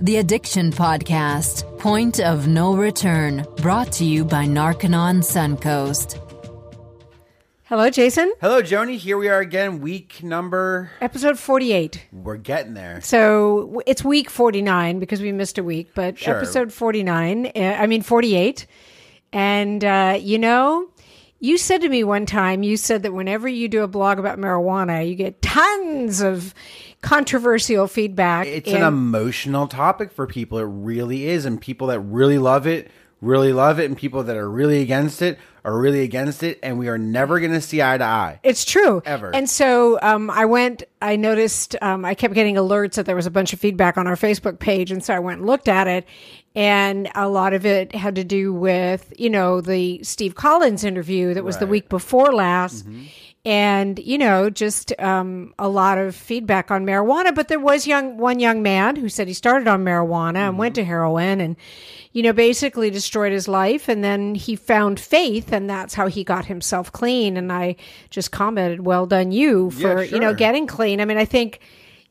The Addiction Podcast, Point of No Return, brought to you by Narconon Suncoast. Hello, Jason. Hello, Joni. Here we are again, week number. Episode 48. We're getting there. So it's week 49 because we missed a week, but Sure. episode 49, uh, I mean 48. And, uh, you know, you said to me one time, you said that whenever you do a blog about marijuana, you get tons of controversial feedback. It's an emotional topic for people. It really is. And people that really love it, really love it. And people that are really against it are really against it. And we are never going to see eye to eye. It's true. Ever. And so um, I went, I noticed, um, I kept getting alerts that there was a bunch of feedback on our Facebook page. And so I went and looked at it. And a lot of it had to do with, you know, the Steve Collins interview that was the week before last. And, you know, just um, a lot of feedback on marijuana. But there was young one young man who said he started on marijuana and went to heroin and, you know, basically destroyed his life. And then he found faith, and that's how he got himself clean. And I just commented, "Well done, you for Yeah, you know getting clean." I mean, I think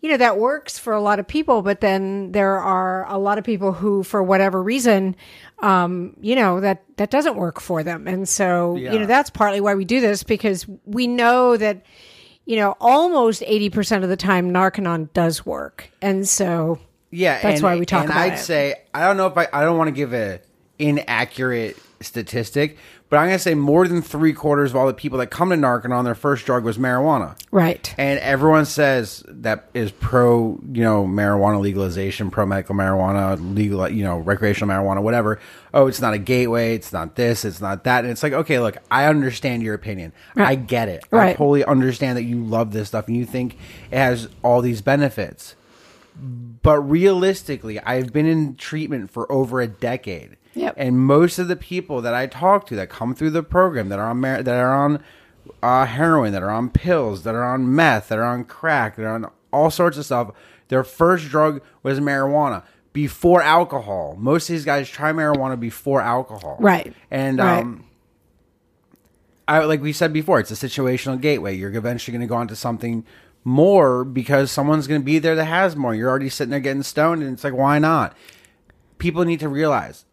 you know that works for a lot of people, but then there are a lot of people who, for whatever reason, um, you know that that doesn't work for them. And so you know that's partly why we do this because we know that you know almost eighty percent of the time Narconon does work, and so. Yeah, That's and, why we talk and about I'd it. say I don't know if I I don't want to give a inaccurate statistic, but I'm gonna say more than three quarters of all the people that come to Narconon their first drug was marijuana. Right. And everyone says that is pro, you know, marijuana legalization, pro medical marijuana, legal, you know, recreational marijuana, whatever. Oh, it's not a gateway. It's not this. It's not that. And it's like, okay, look, I understand your opinion. I get it. I totally understand that you love this stuff and you think it has all these benefits. But realistically, I've been in treatment for over a decade. Yep. And most of the people that I talk to that come through the program that are on that are on uh, heroin, that are on pills, that are on meth, that are on crack, that are on all sorts of stuff, their first drug was marijuana before alcohol. Most of these guys try marijuana before alcohol. Right. And Right. um I like we said before, it's a situational gateway. You're eventually going to go on to something more because someone's going to be there that has more. You're already sitting there getting stoned, and it's like, why not? People need to realize.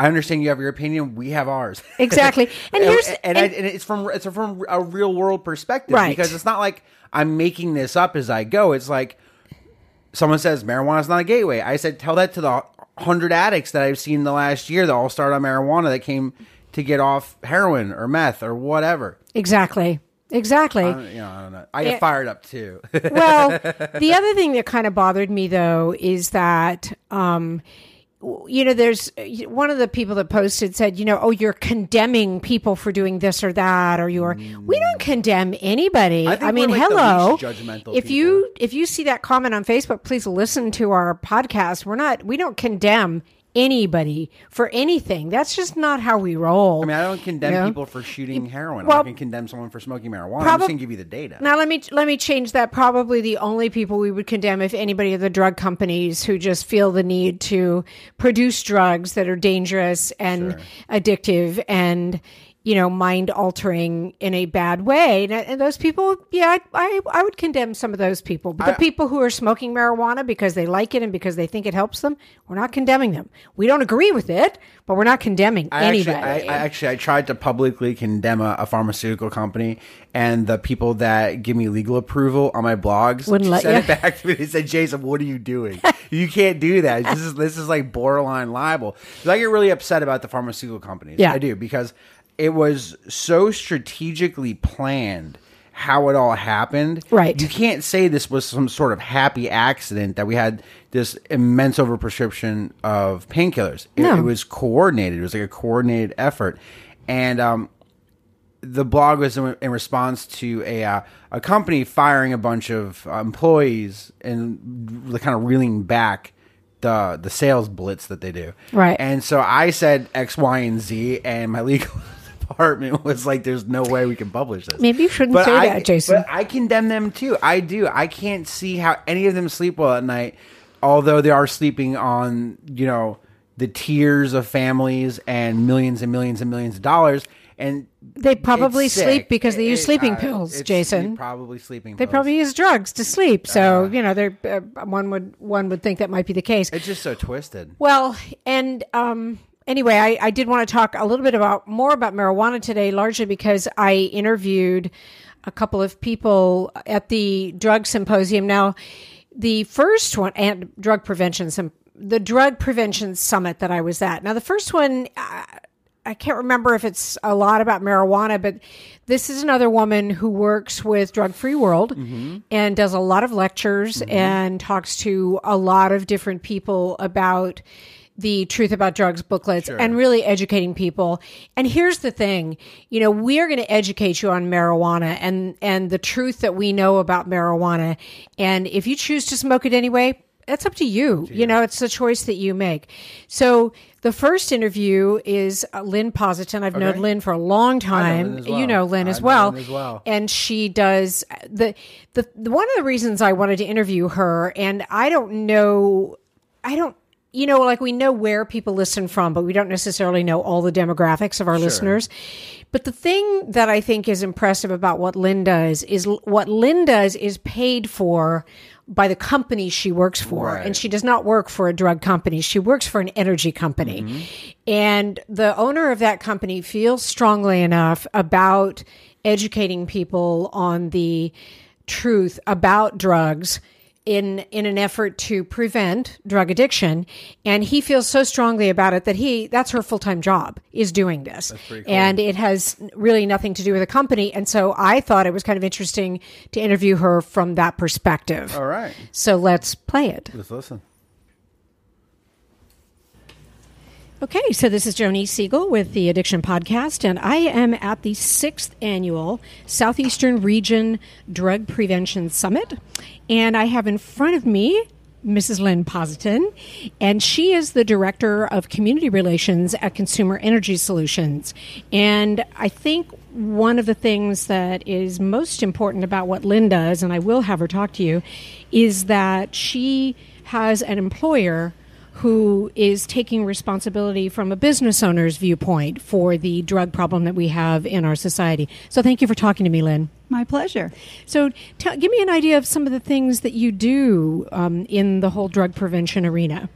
I understand you have your opinion. We have ours. Exactly. And here's- and, and- I, and it's from it's from a real world perspective Right. because it's not like I'm making this up as I go. It's like someone says marijuana is not a gateway. I said tell that to the hundred addicts that I've seen in the last year that all started on marijuana that came to get off heroin or meth or whatever. Exactly. Exactly. I don't- you know, I don't know. I get Yeah. fired up too. well, the other thing that kind of bothered me though is that um you know there's one of the people that posted said you know oh you're condemning people for doing this or that or you're we don't condemn anybody. I i, mean like, hello. if you if you see that comment on facebook please listen to our podcast. We're not we don't condemn anybody for anything that's just not how we roll I mean, I don't condemn Yeah. people for shooting heroin. well, going to condemn someone for smoking marijuana. I'm just going to give you the data. Now let me let me change that. Probably the only people we would condemn if anybody of the drug companies who just feel the need to produce drugs that are dangerous and addictive and you know mind altering in a bad way. And, and those people, yeah, I, I I would condemn some of those people. But the people who are smoking marijuana because they like it and because they think it helps them, we're not condemning them. We don't agree with it, but we're not condemning I anybody. actually, I, I actually, I tried to publicly condemn a, a pharmaceutical company, and the people that give me legal approval on my blogs Wouldn't let sent you. it back to me. They said, "Jason, what are you doing? you can't do that. This is this is like borderline libel. I get really upset about the pharmaceutical companies. Yeah. I do because it was so strategically planned. How it all happened, Right. You can't say this was some sort of happy accident that we had this immense overprescription of painkillers. It, No. it was coordinated. It was like a coordinated effort, and um, the blog was in, in response to a uh, a company firing a bunch of uh, employees and kind of reeling back the the sales blitz that they do. Right. And so I said X, Y, and Z, and my legal department was like, "There's no way we can publish this." Maybe you shouldn't But say I- that, Jason. But I condemn them too. I do. I can't see how any of them sleep well at night, although they are sleeping on you know the tears of families and millions and millions and millions of dollars. and They probably sleep because they use it- sleeping uh, pills, Jason. Probably sleeping. They pills. probably use drugs to sleep. So, Uh. you know, they're, uh, one would one would think that might be the case. It's just so twisted. Well, and um, anyway, I, I did want to talk a little bit about more about marijuana today, largely because I interviewed a couple of people at the drug symposium. Now, the first one and drug prevention, some the drug prevention summit that I was at. Now, the first one. Uh, I can't remember if it's a lot about marijuana, but this is another woman who works with Drug Free World and does a lot of lectures and talks to a lot of different people about the truth about drugs booklets and really educating people. And here's the thing, you know, we're going to educate you on marijuana and and the truth that we know about marijuana. And if you choose to smoke it anyway, that's up to you. You know, it's a choice that you make. So the first interview is uh, Lynn Posyton. I've known Lynn for a long time. Lynn as You know Lynn as well. Lynn as well. And she does the, the the one of the reasons I wanted to interview her, and I don't know, I don't. You know, like we know where people listen from, but we don't necessarily know all the demographics of our listeners. But the thing that I think is impressive about what Lynn does is what Lynn does is paid for by the company she works for. Right. And she does not work for a drug company. She works for an energy company. Mm-hmm. And the owner of that company feels strongly enough about educating people on the truth about drugs in in an effort to prevent drug addiction and he feels so strongly about it that he that's her full-time job is doing this. And it has really nothing to do with the company and so i thought it was kind of interesting to interview her from that perspective. All right, so let's play it. Let's listen. Okay, so this is Joni Siegel with the Addiction Podcast, and I am at the sixth annual Southeastern Region Drug Prevention Summit. And I have in front of me Mrs. Lynn Posyton, and she is the Director of Community Relations at Consumer Energy Solutions. And I think one of the things that is most important about what Lynn does, and I will have her talk to you, is that she has an employer who is taking responsibility from a business owner's viewpoint for the drug problem that we have in our society. So thank you for talking to me, Lynn. My pleasure. So tell, give me an idea of some of the things that you do um, in the whole drug prevention arena.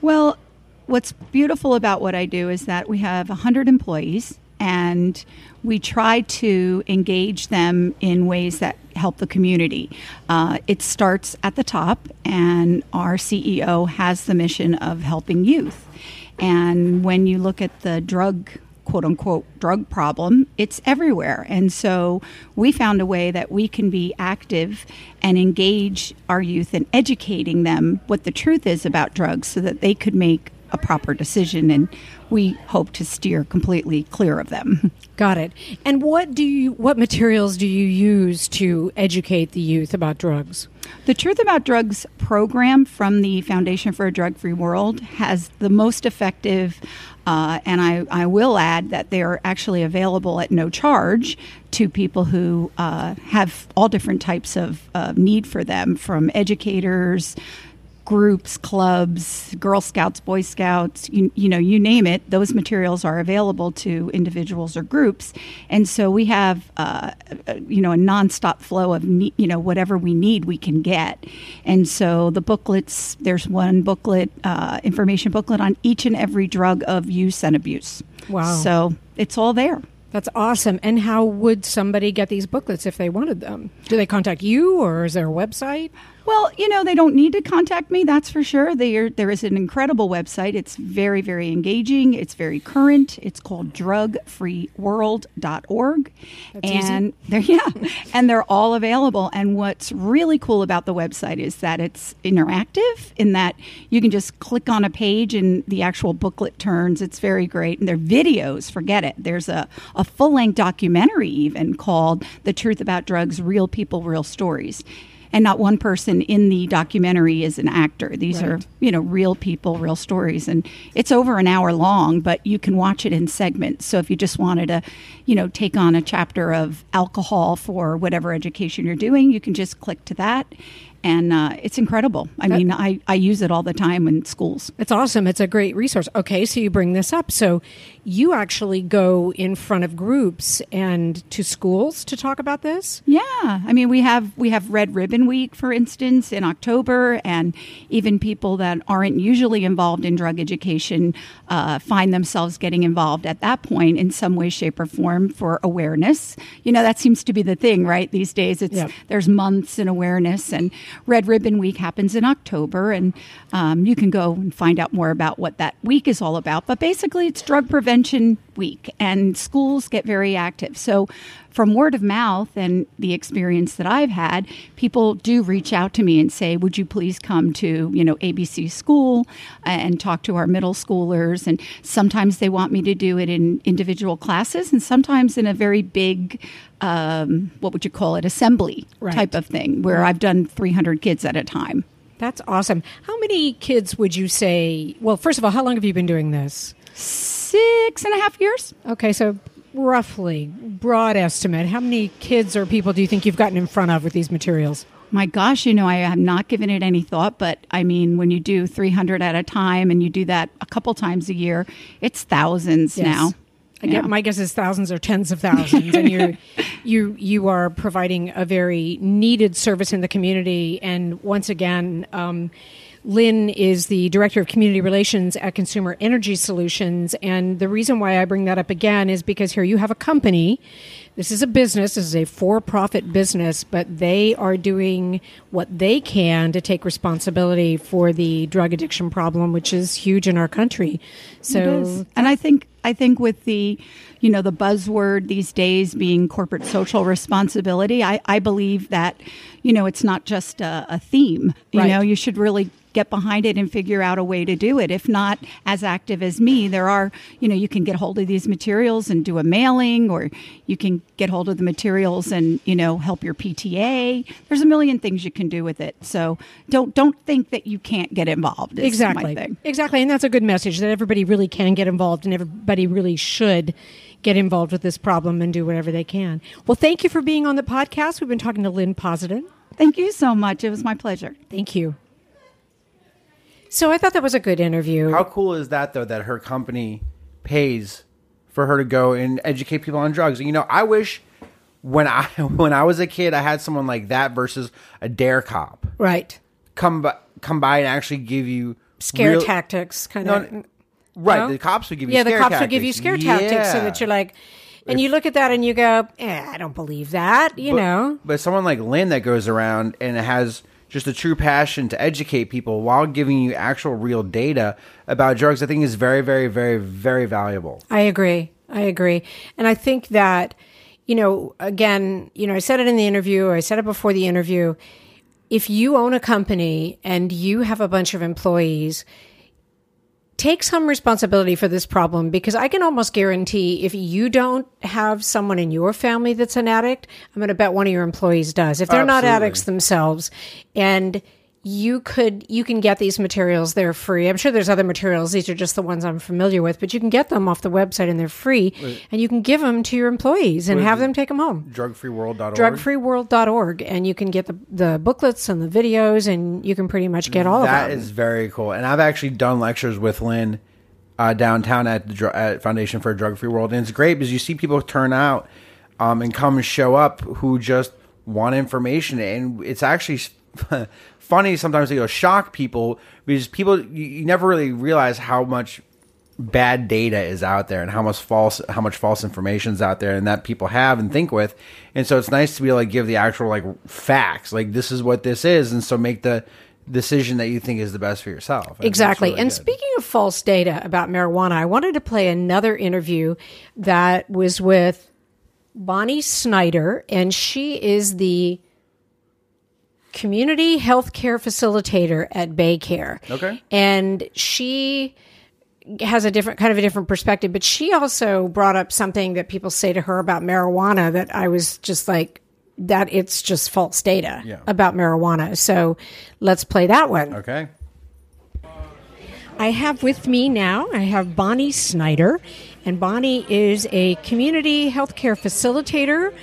Well, what's beautiful about what I do is that we have 100 employees and we try to engage them in ways that help the community. Uh, it starts at the top, and our CEO has the mission of helping youth. And when you look at the drug quote unquote drug problem, it's everywhere. And so we found a way that we can be active and engage our youth in educating them what the truth is about drugs so that they could make a proper decision. And we hope to steer completely clear of them. Got it. And what do you what materials do you use to educate the youth about drugs? The Truth About Drugs program from the Foundation for a Drug Free World has the most effective, uh, and I, I will add that they are actually available at no charge to people who uh, have all different types of uh, need for them, from educators, groups, clubs, Girl Scouts, Boy Scouts, you, you know, you name it, those materials are available to individuals or groups. And so we have, uh, you know, a nonstop flow of, you know, whatever we need, we can get. And so the booklets, there's one booklet, uh, information booklet on each and every drug of use and abuse. Wow. So it's all there. That's awesome. And how would somebody get these booklets if they wanted them? Do they contact you or is there a website? Well, you know, they don't need to contact me, that's for sure. There, there is an incredible website. It's very, very engaging. It's very current. It's called drugfreeworld.org. That's easy. and they're yeah, and they're all available. And what's really cool about the website is that it's interactive in that you can just click on a page and the actual booklet turns. It's very great. And there are videos, forget it. There's a, a full-length documentary even called The Truth About Drugs: Real People, Real Stories and not one person in the documentary is an actor. These are, you know, real people, real stories. And it's over an hour long, but you can watch it in segments. So if you just wanted to, you know, take on a chapter of alcohol for whatever education you're doing, you can just click to that. and uh, it's incredible. I mean, I, I use it all the time in schools. It's awesome. It's a great resource. Okay, so you bring this up. So you actually go in front of groups and to schools to talk about this? Yeah. I mean, we have we have Red Ribbon Week, for instance, in October, and even people that aren't usually involved in drug education uh, find themselves getting involved at that point in some way, shape, or form for awareness. You know, that seems to be the thing, right? These days, it's Yep. there's months in awareness, and Red Ribbon Week happens in October, and um, you can go and find out more about what that week is all about. But basically, it's Drug Prevention Week, and schools get very active. So, from word of mouth and the experience that I've had, people do reach out to me and say, "Would you please come to you know ABC school and talk to our middle schoolers?" And sometimes they want me to do it in individual classes, and sometimes in a very big um, what would you call it assembly Right. type of thing where I've done 300 kids at a time. That's awesome. How many kids would you say? Well, first of all, how long have you been doing this? Six and a half years. Okay, so roughly, broad estimate, how many kids or people do you think you've gotten in front of with these materials? My gosh, you know, I have not given it any thought, but I mean, when you do 300 at a time and you do that a couple times a year, it's thousands now. I get, my guess is thousands or tens of thousands, and you're you you are providing a very needed service in the community. And once again, um, Lynn is the director of community relations at Consumer Energy Solutions. And the reason why I bring that up again is because here you have a company. This is a business. This is a for-profit business, but they are doing what they can to take responsibility for the drug addiction problem, which is huge in our country. So and I think I think with the you know the buzzword these days being corporate social responsibility, I, I believe that you know it's not just a, a theme. You Right. know, you should really get behind it and figure out a way to do it. If not as active as me, there are you know you can get hold of these materials and do a mailing, or you can get hold of the materials and you know help your PTA. There's a million things you can do with it. So don't don't think that you can't get involved. exactly my thing. exactly and that's a good message that everybody really can get involved and everybody really should get involved with this problem and do whatever they can well thank you for being on the podcast we've been talking to lynn Posyton Thank you so much. It was my pleasure. thank you so i thought that was a good interview How cool is that though that her company pays for her to go and educate people on drugs? You know, I wish when I when I was a kid I had someone like that versus a dare cop right come by, come by and actually give you scare real- tactics kind No, of Right, No? the cops would give you yeah the cops would give you tactics. scare tactics so that you're like and you look at that and you go eh, i don't believe that you but, know But someone like Lynn that goes around and has just a true passion to educate people while giving you actual real data about drugs, I think is very, very, very, very valuable. I agree. I agree. And I think that, you know, again, you know, I said it in the interview, or I said it before the interview. If you own a company and you have a bunch of employees, take some responsibility for this problem because I can almost guarantee if you don't have someone in your family that's an addict, I'm going to bet one of your employees does. If they're not addicts themselves and you could you can get these materials. They're free. I'm sure there's other materials. These are just the ones i'm familiar with but you can get them off the website and they're free. And you can give them to your employees and have them take them home. Drugfreeworld.org. drugfreeworld.org and you can get the, the booklets and the videos and you can pretty much get all That of them. is very cool. And I've actually done lectures with Lynn uh, downtown at the Dr- at Foundation for a Drug Free World, and it's great because you see people turn out um, and come and show up who just want information, and it's actually funny sometimes to go shock people because people you, you never really realize how much bad data is out there and how much false how much false information is out there and that people have and think with and so it's nice to be to give the actual like facts like this is what this is and so make the decision that you think is the best for yourself Exactly. really and good. speaking of false data about marijuana, I wanted to play another interview that was with Bonni Snider, and she is the community healthcare facilitator at Baycare. Okay. And she has a different kind of a different perspective, but she also brought up something that people say to her about marijuana that I was just like that it's just false data Yeah. about marijuana. So let's play that one. okay I have with me now, I have Bonni Snider, and Bonni is a community healthcare facilitator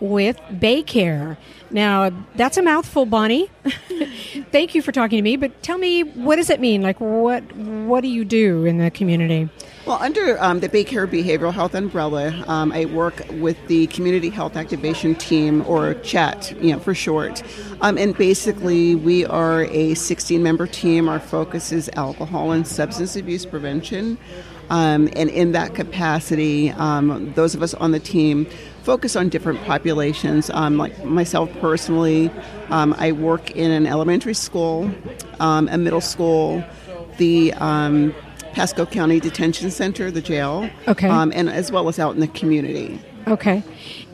with Baycare. Now, that's a mouthful, Bonni. Thank you for talking to me, but tell me, what does it mean? Like, what what do you do in the community? Well, under um, the Baycare Behavioral Health umbrella, um, I work with the Community Health Activation Team, or CHAT, you know, for short. Um, and basically, we are a 16-member team. Our focus is alcohol and substance abuse prevention. Um, and in that capacity, um, those of us on the team focus on different populations. Um, like myself personally, um, I work in an elementary school, um, a middle school, the um, Pasco County Detention Center, the jail, Okay. and as well as out in the community. Okay.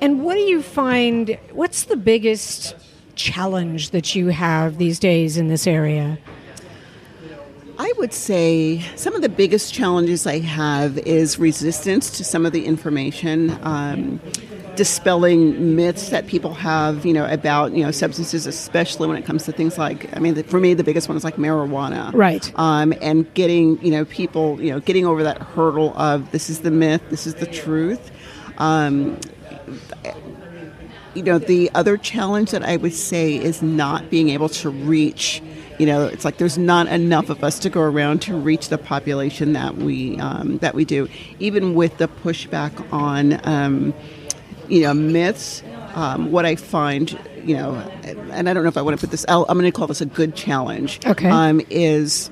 And what do you find, what's the biggest challenge that you have these days in this area? I would say some of the biggest challenges I have is resistance to some of the information, um, dispelling myths that people have, you know, about you know substances, especially when it comes to things like. I mean, the, for me, the biggest one is like marijuana, Right. Um, and getting you know people, you know, getting over that hurdle of this is the myth, this is the truth. Um, you know, the other challenge that I would say is not being able to reach. You know, it's like there's not enough of us to go around to reach the population that we um, that we do. Even with the pushback on, um, you know, myths. Um, what I find, you know, and I don't know if I want to put this. I'll, I'm going to call this a good challenge. Okay. Um, is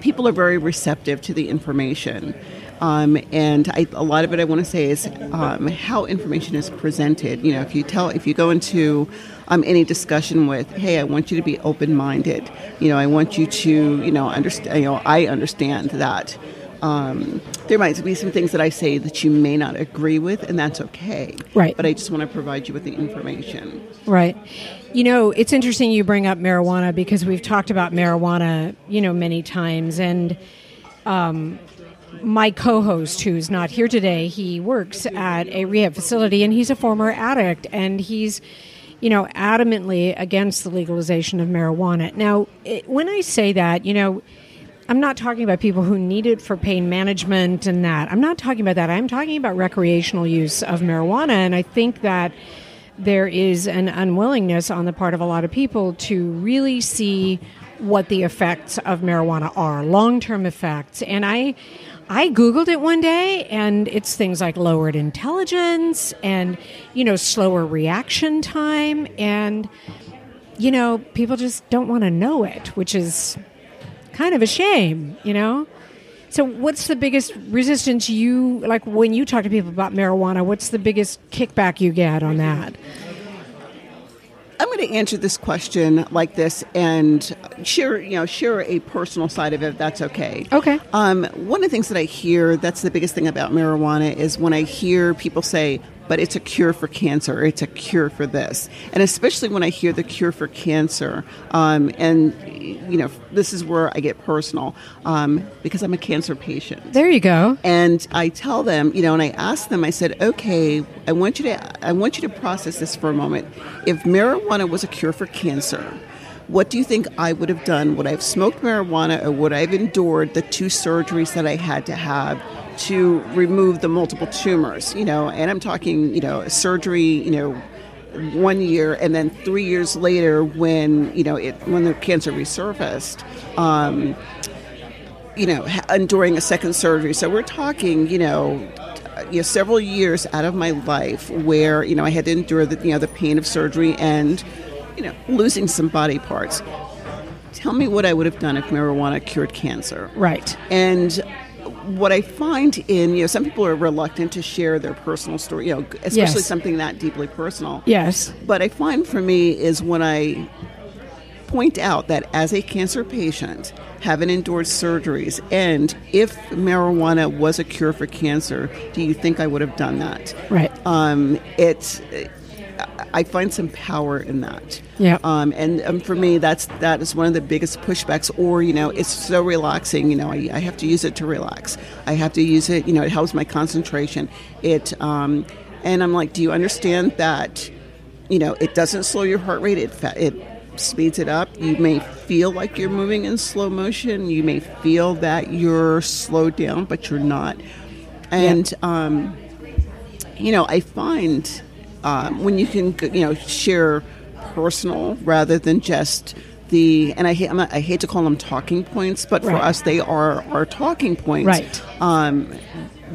people are very receptive to the information. Um, and I, a lot of it I want to say is um, how information is presented. You know, if you tell, if you go into um, any discussion with, "Hey, I want you to be open-minded," you know, I want you to, you know, understand. You know, I understand that. Um, there might be some things that I say that you may not agree with, and that's okay. Right. But I just want to provide you with the information. Right. You know, it's interesting you bring up marijuana because we've talked about marijuana, you know, many times. And um, my co host, who's not here today, he works at a rehab facility and he's a former addict and he's, you know, adamantly against the legalization of marijuana. Now, it, when I say that, you know, I'm not talking about people who need it for pain management and that. I'm not talking about that. I'm talking about recreational use of marijuana. And I think that there is an unwillingness on the part of a lot of people to really see what the effects of marijuana are, long-term effects. And I I googled it one day and it's things like lowered intelligence and you know slower reaction time and you know people just don't want to know it, which is kind of a shame, you know? So, what's the biggest resistance you like when you talk to people about marijuana? What's the biggest kickback you get on that? I'm going to answer this question like this and share, you know, share a personal side of it. If that's okay. Okay. Um, one of the things that I hear that's the biggest thing about marijuana is when I hear people say, "But it's a cure for cancer. It's a cure for this," and especially when I hear the cure for cancer. Um, and you know, this is where I get personal um, because I'm a cancer patient. There you go. And I tell them, you know, and I ask them, I said, okay, I want you to, I want you to process this for a moment. If marijuana was a cure for cancer, what do you think I would have done? Would I have smoked marijuana or would I have endured the two surgeries that I had to have to remove the multiple tumors? You know, and I'm talking, you know, surgery, you know, one year and then three years later when you know it when the cancer resurfaced um, you know, enduring a second surgery. So we're talking, you know, you know, several years out of my life where you know I had to endure the you know the pain of surgery and you know losing some body parts. Tell me what I would have done if marijuana cured cancer. Right. And what I find in you know some people are reluctant to share their personal story, you know, especially Yes. something that deeply personal. Yes. But I find for me is when I point out that as a cancer patient, having endured surgeries, and if marijuana was a cure for cancer, do you think I would have done that? Right. Um, it's. I find some power in that. Yeah. Um, and um, for me, that's that is one of the biggest pushbacks. Or you know, it's so relaxing. You know, I, I have to use it to relax. I have to use it. You know, it helps my concentration. It. Um, and I'm like, do you understand that? You know, it doesn't slow your heart rate. It fa- it speeds it up. You may feel like you're moving in slow motion. You may feel that you're slowed down, but you're not. And um, you know, I find um, when you can, you know, share personal rather than just the and I hate not, I hate to call them talking points, but for us they are our talking points. Right. Um,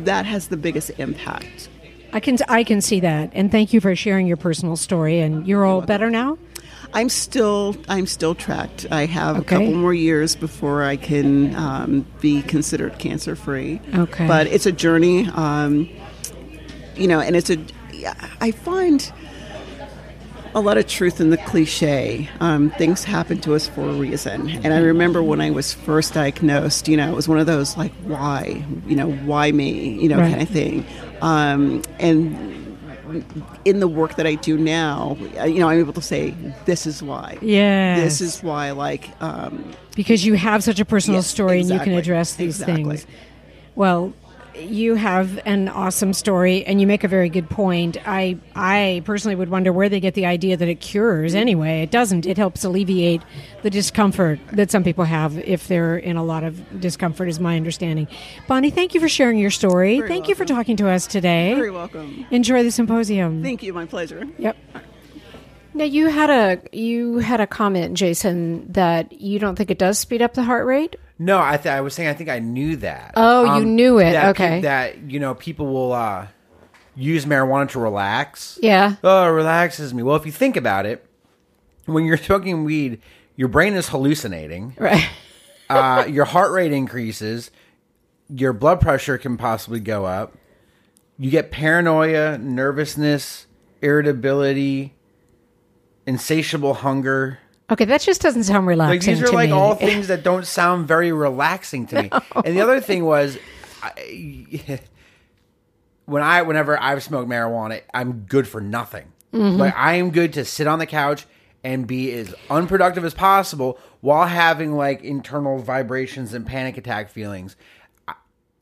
that has the biggest impact. I can I can see that, and thank you for sharing your personal story. And you're all better now. I'm still I'm still tracked. I have Okay. a couple more years before I can um, be considered cancer free. Okay. but it's a journey. Um, you know, and it's a I find a lot of truth in the cliche. Um, things happen to us for a reason. And I remember when I was first diagnosed, you know, it was one of those like, why? You know, why me? You know, Right. kind of thing. Um, and in the work that I do now, uh, you know, I'm able to say, this is why. Yeah. This is why, like, um, because you have such a personal Yes, story and you can address these Exactly. things. Well, you have an awesome story and you make a very good point. I I personally would wonder where they get the idea that it cures anyway. It doesn't. It helps alleviate the discomfort that some people have if they're in a lot of discomfort is my understanding. Bonni, thank you for sharing your story. Very thank you for talking to us today. very welcome. Enjoy the symposium. Thank you. My pleasure. Yep. Now you had a you had a comment, Jason, that you don't think it does speed up the heart rate. No, I th- I was saying I think I knew that. Oh, you knew it. That, Okay. That you know people will uh, use marijuana to relax. Yeah. Oh, it relaxes me. Well, if you think about it, when you're smoking weed, your brain is hallucinating. Right. uh, your heart rate increases. Your blood pressure can possibly go up. You get paranoia, nervousness, irritability, insatiable hunger. Okay, that just doesn't sound relaxing. Like these are like me. all things that don't sound very relaxing to me. And the other thing was, I, when I whenever I've smoked marijuana, I'm good for nothing. Mm-hmm. Like I am good to sit on the couch and be as unproductive as possible while having like internal vibrations and panic attack feelings.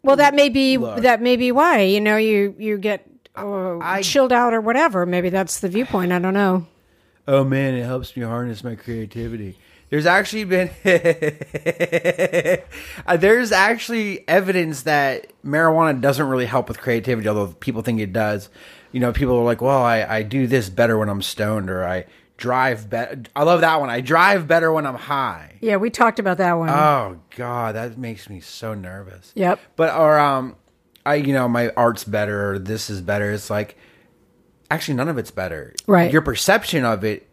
Well, that may be Look. that may be why you know you you get uh, I- chilled out or whatever. Maybe that's the viewpoint. I don't know. Oh man, it helps me harness my creativity. There's actually been Uh, there's actually evidence that marijuana doesn't really help with creativity, although people think it does. You know, people are like, "Well, I, I do this better when I'm stoned," or "I drive better." I love that one. I drive better when I'm high. Yeah, we talked about that one. Oh god, that makes me so nervous. Yep. But or um, I you know my art's better or this is better. It's like actually none of it's better. Right. Your perception of it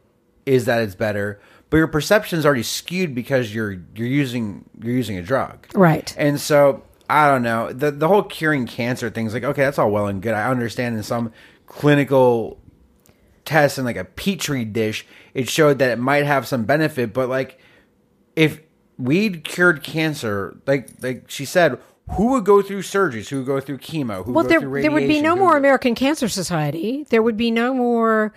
is that it's better, but your perception is already skewed because you're you're using you're using a drug. Right. And so I don't know the the whole curing cancer thing's like okay that's all well and good. I understand in some clinical tests in like a petri dish it showed that it might have some benefit, but like if weed cured cancer, like like she said, who would go through surgeries? Who would go through chemo? Who well, would there go through there would be no more would- American Cancer Society. There would be no more.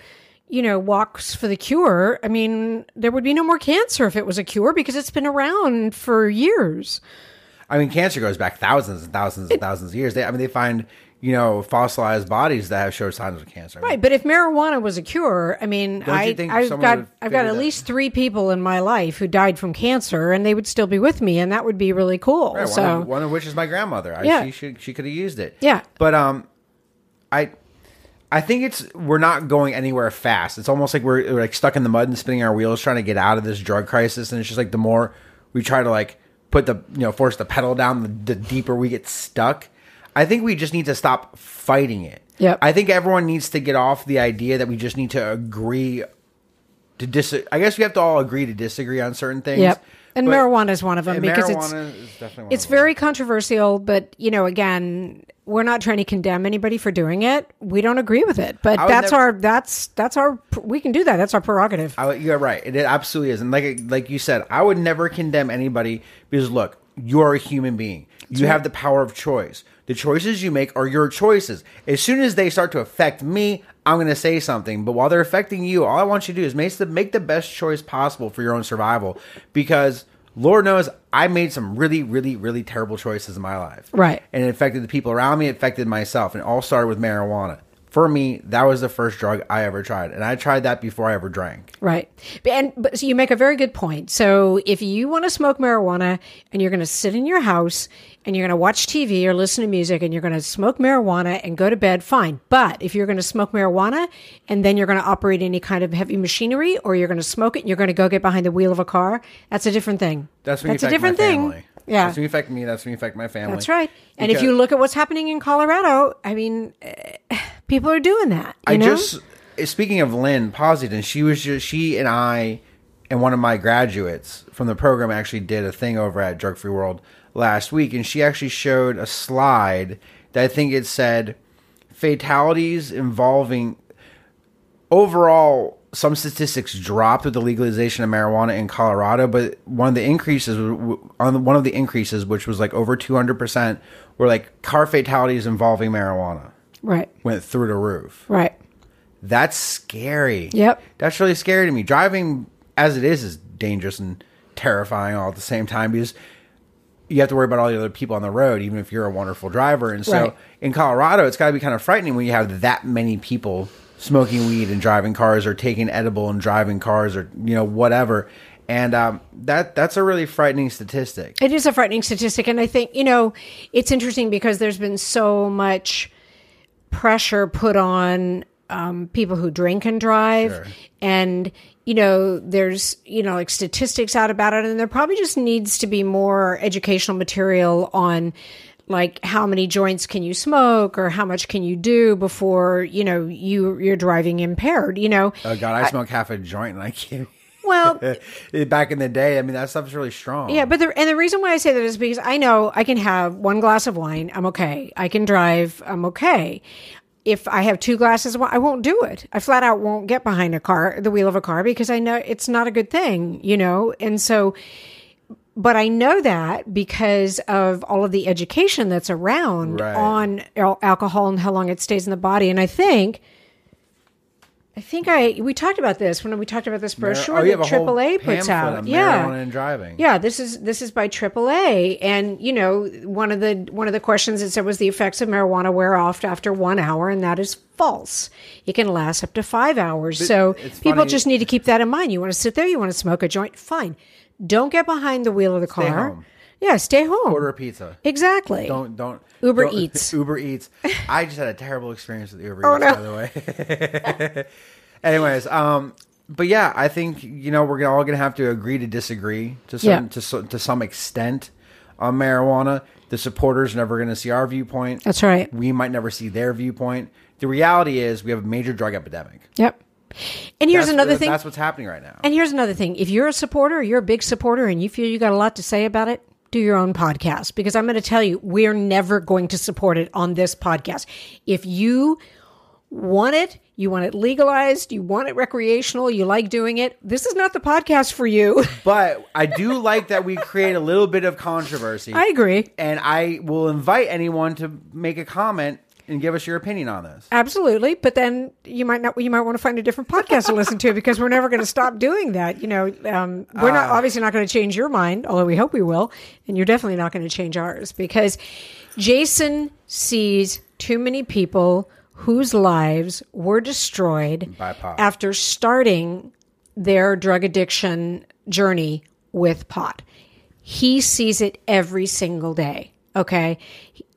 You know, walks for the cure. I mean, there would be no more cancer if it was a cure because it's been around for years. I mean, cancer goes back thousands and thousands and thousands of years. They, I mean, they find you know fossilized bodies that have showed signs of cancer. Right, but if marijuana was a cure, I mean, Don't you I, think I've someone got would I've got figure at that- least three people in my life who died from cancer, and they would still be with me, and that would be really cool. Right, one, so, of, one of which is my grandmother. I, Yeah. she should she could have used it. Yeah. but um, I. I think it's we're not going anywhere fast. It's almost like we're, we're like stuck in the mud and spinning our wheels trying to get out of this drug crisis. And it's just like the more we try to like put the you know force the pedal down, the, the deeper we get stuck. I think we just need to stop fighting it. Yep. I think everyone needs to get off the idea that we just need to agree to dis. I guess we have to all agree to disagree on certain things. yep. And marijuana is one of them because marijuana it's is definitely one it's of them. very controversial. But you know, again, we're not trying to condemn anybody for doing it. We don't agree with it, but that's never- our that's that's our we can do that. That's our prerogative. I, you're right. It absolutely is. And like like you said, I would never condemn anybody because look, you're a human being. You have the power of choice. The choices you make are your choices. As soon as they start to affect me, I'm going to say something. But while they're affecting you, all I want you to do is make the make the best choice possible for your own survival. Because Lord knows I made some really, really, really terrible choices in my life. Right. And it affected the people around me. It affected myself. And it all started with marijuana. For me, that was the first drug I ever tried, and I tried that before I ever drank. Right. And but so you make a very good point. So if you want to smoke marijuana and you're going to sit in your house and you're going to watch TV or listen to music and you're going to smoke marijuana and go to bed, fine. But if you're going to smoke marijuana and then you're going to operate any kind of heavy machinery or you're going to smoke it and you're going to go get behind the wheel of a car, that's a different thing. That's that's a different thing. family. Yeah. That's when you affect me. That's when you affect my family. That's right. And if you look at what's happening in Colorado, I mean, people are doing that. You I know? just speaking of Lynn Posington, she was just she and I and one of my graduates from the program actually did a thing over at Drug Free World last week, and she actually showed a slide that I think it said fatalities involving overall some statistics dropped with the legalization of marijuana in Colorado, but one of the increases on one of the increases, which was like over two hundred percent, were like car fatalities involving marijuana right. went through the roof. Right. That's scary. Yep. That's really scary to me. Driving as it is is dangerous and terrifying all at the same time because you have to worry about all the other people on the road, even if you're a wonderful driver. And so Right. in Colorado, it's got to be kind of frightening when you have that many people smoking weed and driving cars or taking edible and driving cars or, you know, whatever. And um, that that's a really frightening statistic. It is a frightening statistic. And I think, you know, it's interesting because there's been so much pressure put on um, people who drink and drive. Sure. And, you know, there's, you know, like statistics out about it. And there probably just needs to be more educational material on like how many joints can you smoke or how much can you do before, you know, you, you're driving impaired, you know? Oh, God, I smoke half a joint and I can't. Well, eh, Back in the day, I mean, that stuff's really strong. Yeah, but the, and the reason why I say that is because I know I can have one glass of wine, I'm okay. I can drive, I'm okay. If I have two glasses of wine, I won't do it. I flat out won't get behind a car, the wheel of a car, because I know it's not a good thing, you know? And so, but I know that because of all of the education that's around Right. on al- alcohol and how long it stays in the body. And I think, I think I, we talked about this when we talked about this brochure oh, that have a whole AAA puts out. Yeah. and driving. Yeah, this is this is by AAA, and you know one of the one of the questions it said was the effects of marijuana wear off after one hour, and that is false. It can last up to five hours. so people funny- just need to keep that in mind. You want to sit there, you want to smoke a joint, fine. Don't get behind the wheel of the car. home. Yeah, stay home. Order a pizza. Exactly. Don't don't Uber don't- Eats. Uber Eats. I just had a terrible experience with Uber Oh, Eats, no. by the way. Anyways, um, but yeah, I think you know we're all gonna have to agree to disagree to some Yeah. to to some extent on marijuana. The supporters are never gonna see our viewpoint. That's right. We might never see their viewpoint. The reality is we have a major drug epidemic. Yep. And here's That's- another thing. That's what's happening right now. And here's another thing. If you're a supporter, you're a big supporter, and you feel you got a lot to say about it, do your own podcast. Because I'm going to tell you, we're never going to support it on this podcast. If you want it, you want it legalized, you want it recreational, you like doing it, this is not the podcast for you. But I do like that we create a little bit of controversy. I agree. and I will invite anyone to make a comment and give us your opinion on this. Absolutely, but then you might not. You might want to find a different podcast to listen to because we're never going to stop doing that. You know, um, we're not obviously not going to change your mind, although we hope we will, and you're definitely not going to change ours because Jason sees too many people whose lives were destroyed By pot. after starting their drug addiction journey with pot. He sees it every single day. Okay.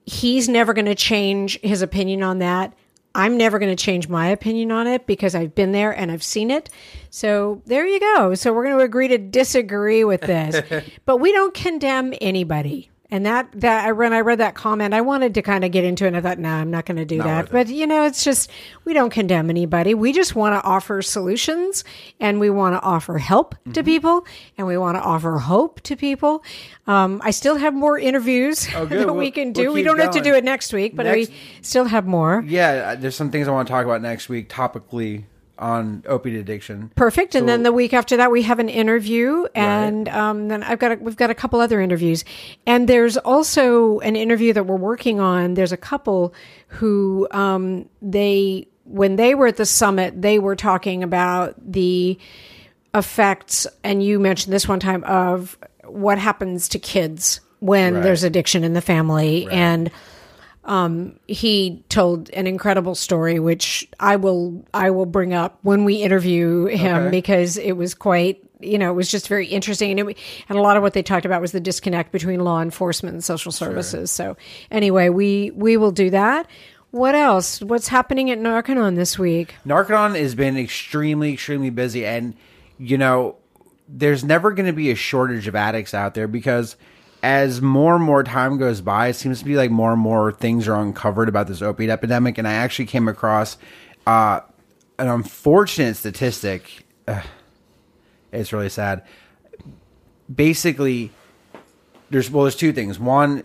He's never going to change his opinion on that. I'm never going to change my opinion on it because I've been there and I've seen it. So there you go. So we're going to agree to disagree with this, but we don't condemn anybody. And that that I when I read that comment, I wanted to kind of get into it. and I thought, no, I'm not going to do that. But you know, it's just we don't condemn anybody. We just want to offer solutions, and we want to offer help Mm-hmm. to people, and we want to offer hope to people. Um, I still have more interviews Oh, that We'll- we can we'll do. we don't have to do it next week, but Next- we still have more. Yeah, there's some things I want to talk about next week topically on opiate addiction. Perfect. And then the week after that, we have an interview, and um, then I've got a, we've got a couple other interviews, and there's also an interview that we're working on. There's a couple who um, they when they were at the summit, they were talking about the effects, and you mentioned this one time of what happens to kids when Right. there's addiction in the family, and um, he told an incredible story, which I will I will bring up when we interview him Okay. because it was quite you know it was just very interesting and it, and a lot of what they talked about was the disconnect between law enforcement and social services. So anyway, we we will do that. What else? What's happening at Narconon this week? Narconon has been extremely, extremely busy, and you know, there's never going to be a shortage of addicts out there because as more and more time goes by, it seems to be like more and more things are uncovered about this opiate epidemic. And I actually came across uh, an unfortunate statistic. Ugh, it's really sad. Basically, there's well, there's two things. One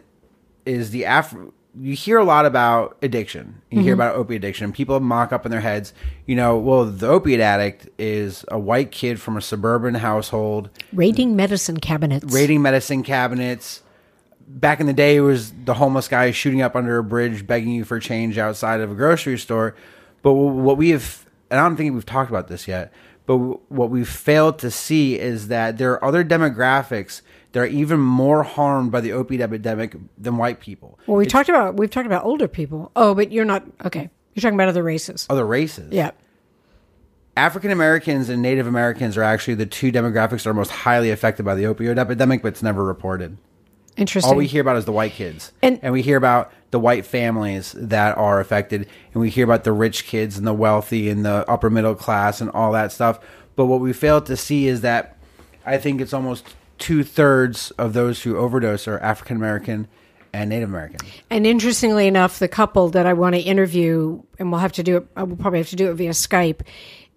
is the Af- you hear a lot about addiction. You hear mm-hmm. about opiate addiction. People mock up in their heads, you know, well, the opiate addict is a white kid from a suburban household Raiding medicine cabinets. raiding medicine cabinets. Back in the day, it was the homeless guy shooting up under a bridge, begging you for change outside of a grocery store. But what we have, and I don't think we've talked about this yet, but what we've failed to see is that there are other demographics that are even more harmed by the opiate epidemic than white people. Well, we talked about we've talked about older people. Oh, but you're not okay. You're talking about other races. Other races. Yeah. African Americans and Native Americans are actually the two demographics that are most highly affected by the opioid epidemic, but it's never reported. Interesting. All we hear about is the white kids, And- and, we hear about the white families that are affected, and we hear about the rich kids and the wealthy and the upper middle class and all that stuff. But what we fail to see is that I think it's almost two thirds of those who overdose are African American and Native American. And interestingly enough, the couple that I want to interview, and we'll have to do it, uh, I will probably have to do it via Skype.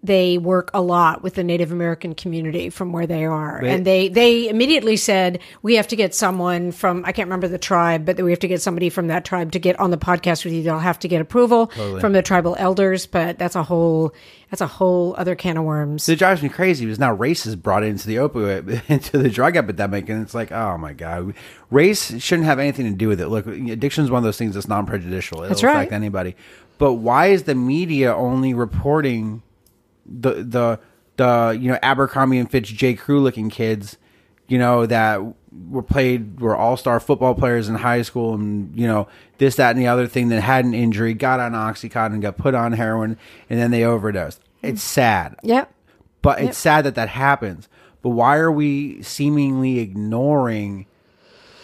They work a lot with the Native American community from where they are, and they they immediately said we have to get someone from I can't remember the tribe, but we have to get somebody from that tribe to get on the podcast with you. They'll have to get approval from the tribal elders, but that's a whole that's a whole other can of worms. So it drives me crazy because now race is brought into the opioid into the drug epidemic, and it's like, oh my god, race shouldn't have anything to do with it. Look, addiction is one of those things that's non prejudicial. It'll That's right. affect anybody. But why is the media only reporting the the the you know Abercrombie and Fitch J Crew looking kids, you know that were played were all star football players in high school, and you know this that and the other thing that had an injury, got on oxycontin, got put on heroin, and then they overdosed. It's sad. Yep. But it's sad that that happens. But why are we seemingly ignoring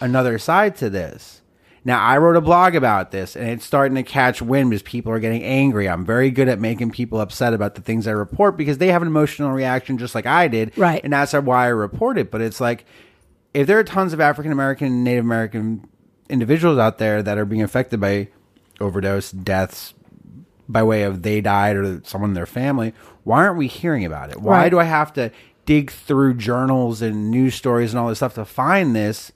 another side to this? Now, I wrote a blog about this, and it's starting to catch wind because people are getting angry. I'm very good at making people upset about the things I report because they have an emotional reaction just like I did. Right. And that's why I report it. But it's like, if there are tons of African American and Native American individuals out there that are being affected by overdose, deaths, by way of they died or someone in their family, why aren't we hearing about it? Why Right. do I have to dig through journals and news stories and all this stuff to find this?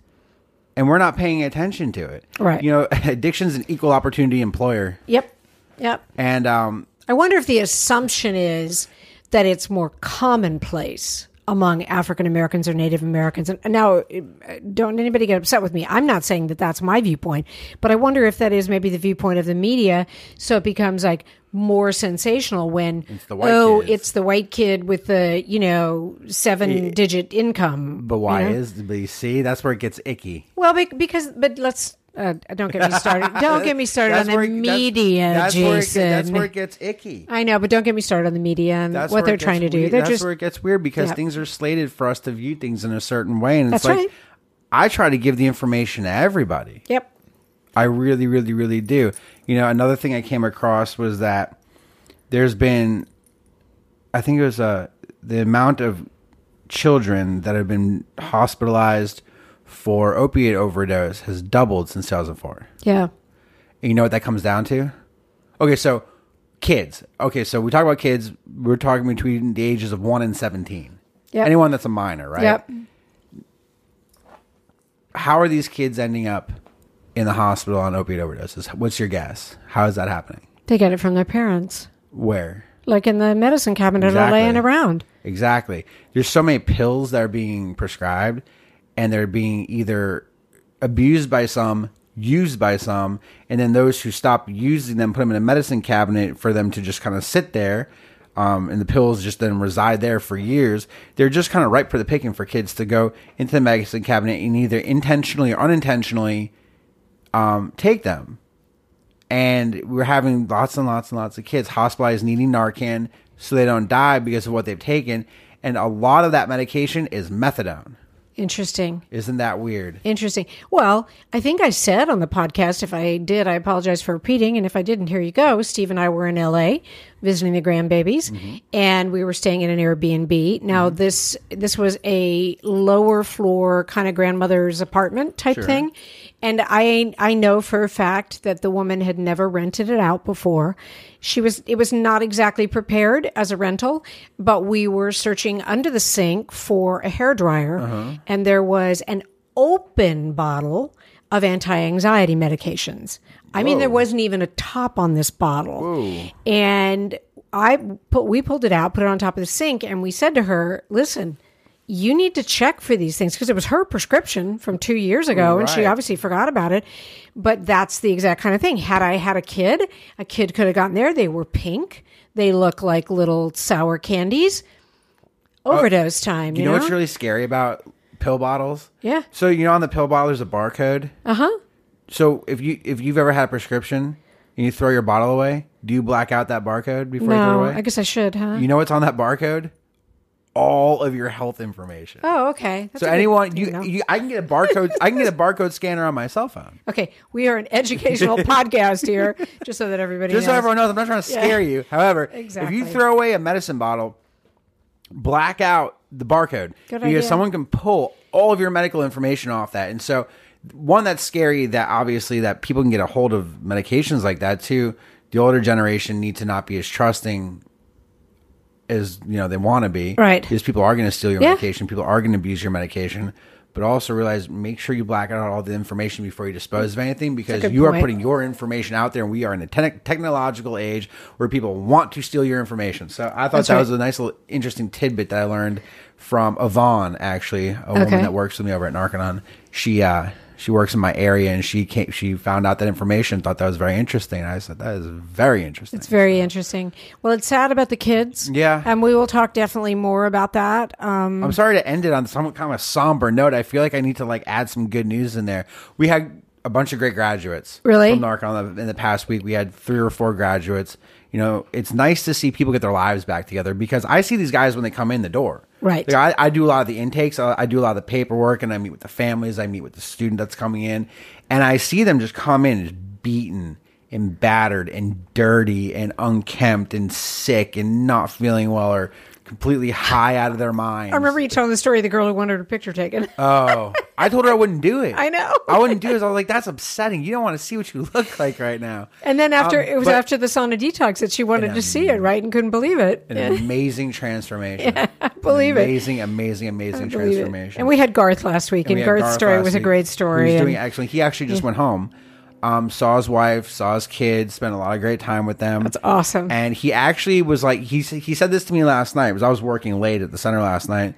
And we're not paying attention to it. Right. You know, addiction's an equal opportunity employer. Yep. Yep. And um, I wonder if the assumption is that it's more commonplace among African Americans or Native Americans. And now, uh, don't anybody get upset with me. I'm not saying that that's my viewpoint, but I wonder if that is maybe the viewpoint of the media. So it becomes like more sensational when white oh, kids. it's the white kid with the you know seven digit income. but why you know? is but you see that's where it gets icky. well because but let's. Uh, don't get me started. Don't get me started on the it- that's- media, that's where it- Jason. that's where it gets icky. I know, but don't get me started on the media and That's what they're trying to do. weird. They're That's just where it gets weird because Yeah. things are slated for us to view things in a certain way, and it's That's like right. I try to give the information to everybody. yep. I really, really, really do. You know, another thing I came across was that there's been, I think it was uh, the amount of children that have been hospitalized for opiate overdose has doubled since 2004. Yeah. And you know what that comes down to? Okay, so kids. Okay, so we talk about kids. We're talking between the ages of 1 and 17. Yep. Anyone that's a minor, right? Yep. How are these kids ending up in the hospital on opiate overdoses? What's your guess? How is that happening? They get it from their parents, Where? like in the medicine cabinet or laying around. Exactly. There's so many pills that are being prescribed and they're being either abused by some, used by some, and then those who stop using them put them in a medicine cabinet for them to just kind of sit there. Um, and the pills just then reside there for years. They're just kind of ripe for the picking for kids to go into the medicine cabinet and either intentionally or unintentionally um, take them. and we're having lots and lots and lots of kids hospitalized needing Narcan so they don't die because of what they've taken. And a lot of that medication is methadone. Interesting. Isn't that weird? Interesting. Well, I think I said on the podcast, if I did, I apologize for repeating. And if I didn't, here you go. Steve and I were in LA visiting the grandbabies mm-hmm. and we were staying in an Airbnb. Now, mm-hmm. this, this was a lower floor kind of grandmother's apartment type thing. And I, I know for a fact that the woman had never rented it out before. She was, it was not exactly prepared as a rental, but we were searching under the sink for a hair dryer uh-huh. and there was an open bottle of anti-anxiety medications. I mean, there wasn't even a top on this bottle. And I put, we pulled it out, put it on top of the sink, and we said to her, listen, you need to check for these things because it was her prescription from two years ago and she obviously forgot about it. But that's the exact kind of thing. Had I had a kid, a kid could have gotten there. They were pink. They look like little sour candies. Overdose time. You, You know what's really scary about pill bottles? Yeah. So you know on the pill bottle there's a barcode. Uh huh. So if you if you've ever had a prescription and you throw your bottle away, do you black out that barcode before you throw it away? I guess I should, huh? you know what's on that barcode? All of your health information. oh, okay. That's so anyone you, know. you I can get a barcode I can get a barcode scanner on my cell phone. Okay, we are an educational podcast here, just so that everybody Just knows. so everyone knows, I'm not trying to scare you. However, if you throw away a medicine bottle, black out the barcode Good because idea. someone can pull all of your medical information off that. And so, one that's scary that obviously that people can get a hold of medications like that too. The older generation need to not be as trusting as you know they want to be, Right. Because people are going to steal your Yeah. medication, people are going to abuse your medication. But also realize, make sure you black out all the information before you dispose of anything, because you are putting your information out there, and we are in a te- technological age where people want to steal your information. So I thought That's that right. was a nice little interesting tidbit that I learned from Yvonne, actually, a Okay. woman that works with me over at Narconon. She uh, she works in my area, and she came, she found out that information, thought that was very interesting. I said that is very interesting. It's very interesting. Well, it's sad about the kids. Yeah. and we will talk definitely more about that. Um, I'm sorry to end it on some kind of a somber note. I feel like I need to like add some good news in there. We had a bunch of great graduates. Really? From Narconon in the past week. We had three or four graduates. You know, it's nice to see people get their lives back together because I see these guys when they come in the door. Right. Like, I, I do a lot of the intakes. I, I do a lot of the paperwork and I meet with the families. I meet with the student that's coming in and I see them just come in just beaten and battered and dirty and unkempt and sick and not feeling well or completely high out of their mind. I remember you telling the story of the girl who wanted her picture taken. Oh, I told her I wouldn't do it. I know. I wouldn't do it. I was like, that's upsetting. You don't want to see what you look like right now. and then after Um, it was but- after the sauna detox that she wanted to see it, right, and couldn't believe it. An amazing transformation. believe it. amazing, Amazing, amazing, Believe it. transformation. And we had Garth last week, and, we Garth's Garth story was a great story. Who's doing and- excellent. He actually just went home, um, saw his wife, saw his kids, spent a lot of great time with them. That's awesome. And he actually was like, he he said this to me last night. Because I was working late at the center last night,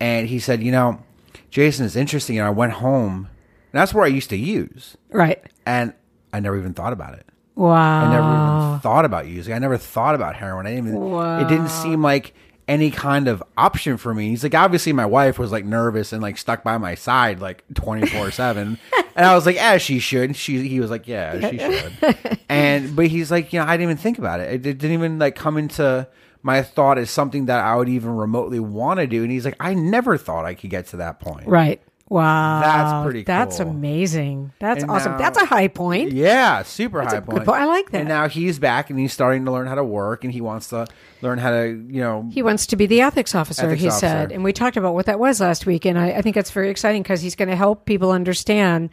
and he said, you know, Jason, is interesting. Know, I went home, and that's where I used to use, right. and I never even thought about it. Wow. I never even thought about using. I never thought about heroin. I didn't even. It didn't seem like any kind of option for me. He's like, obviously, my wife was like nervous and like stuck by my side like twenty four seven, and I was like, as she should. She he was like, yeah, she should. and but he's like, you know, I didn't even think about it. It didn't even like come into my thought as something that I would even remotely want to do. And he's like, I never thought I could get to that point. Right. Wow. That's pretty That's amazing. That's And awesome. now- That's a high point. Yeah, super high good point. point. I like that. And now he's back and he's starting to learn how to work and he wants to learn how to, you know, He wants to be the ethics officer, Ethics he officer. said. And we talked about what that was last week. And I, I think that's very exciting because he's going to help people understand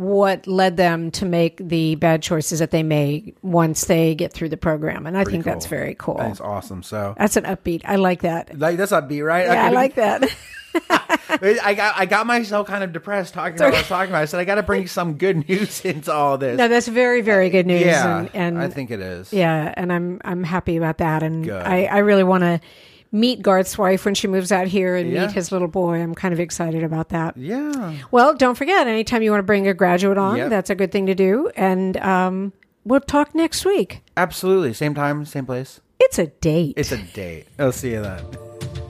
what led them to make the bad choices that they made once they get through the program. And I think that's very cool. that's awesome. So That's an upbeat. I like that. like that's upbeat, right? Yeah, I Okay. like that. I got I got myself kind of depressed talking about what I was talking about. I said I got to bring some good news into all this. no, that's very, very good news. yeah, and, and I think it is. Yeah, and I'm I'm happy about that, and Good. I I really want to meet Garth's wife when she moves out here and Yeah. meet his little boy. I'm kind of excited about that. Yeah. Well, don't forget, anytime you want to bring a graduate on, Yep. that's a good thing to do, and um, we'll talk next week. Absolutely. Same time, same place. It's a date. It's a date. I'll see you then.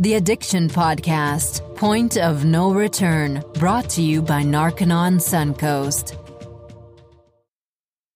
The Addiction Podcast, Point of No Return, brought to you by Narconon Suncoast.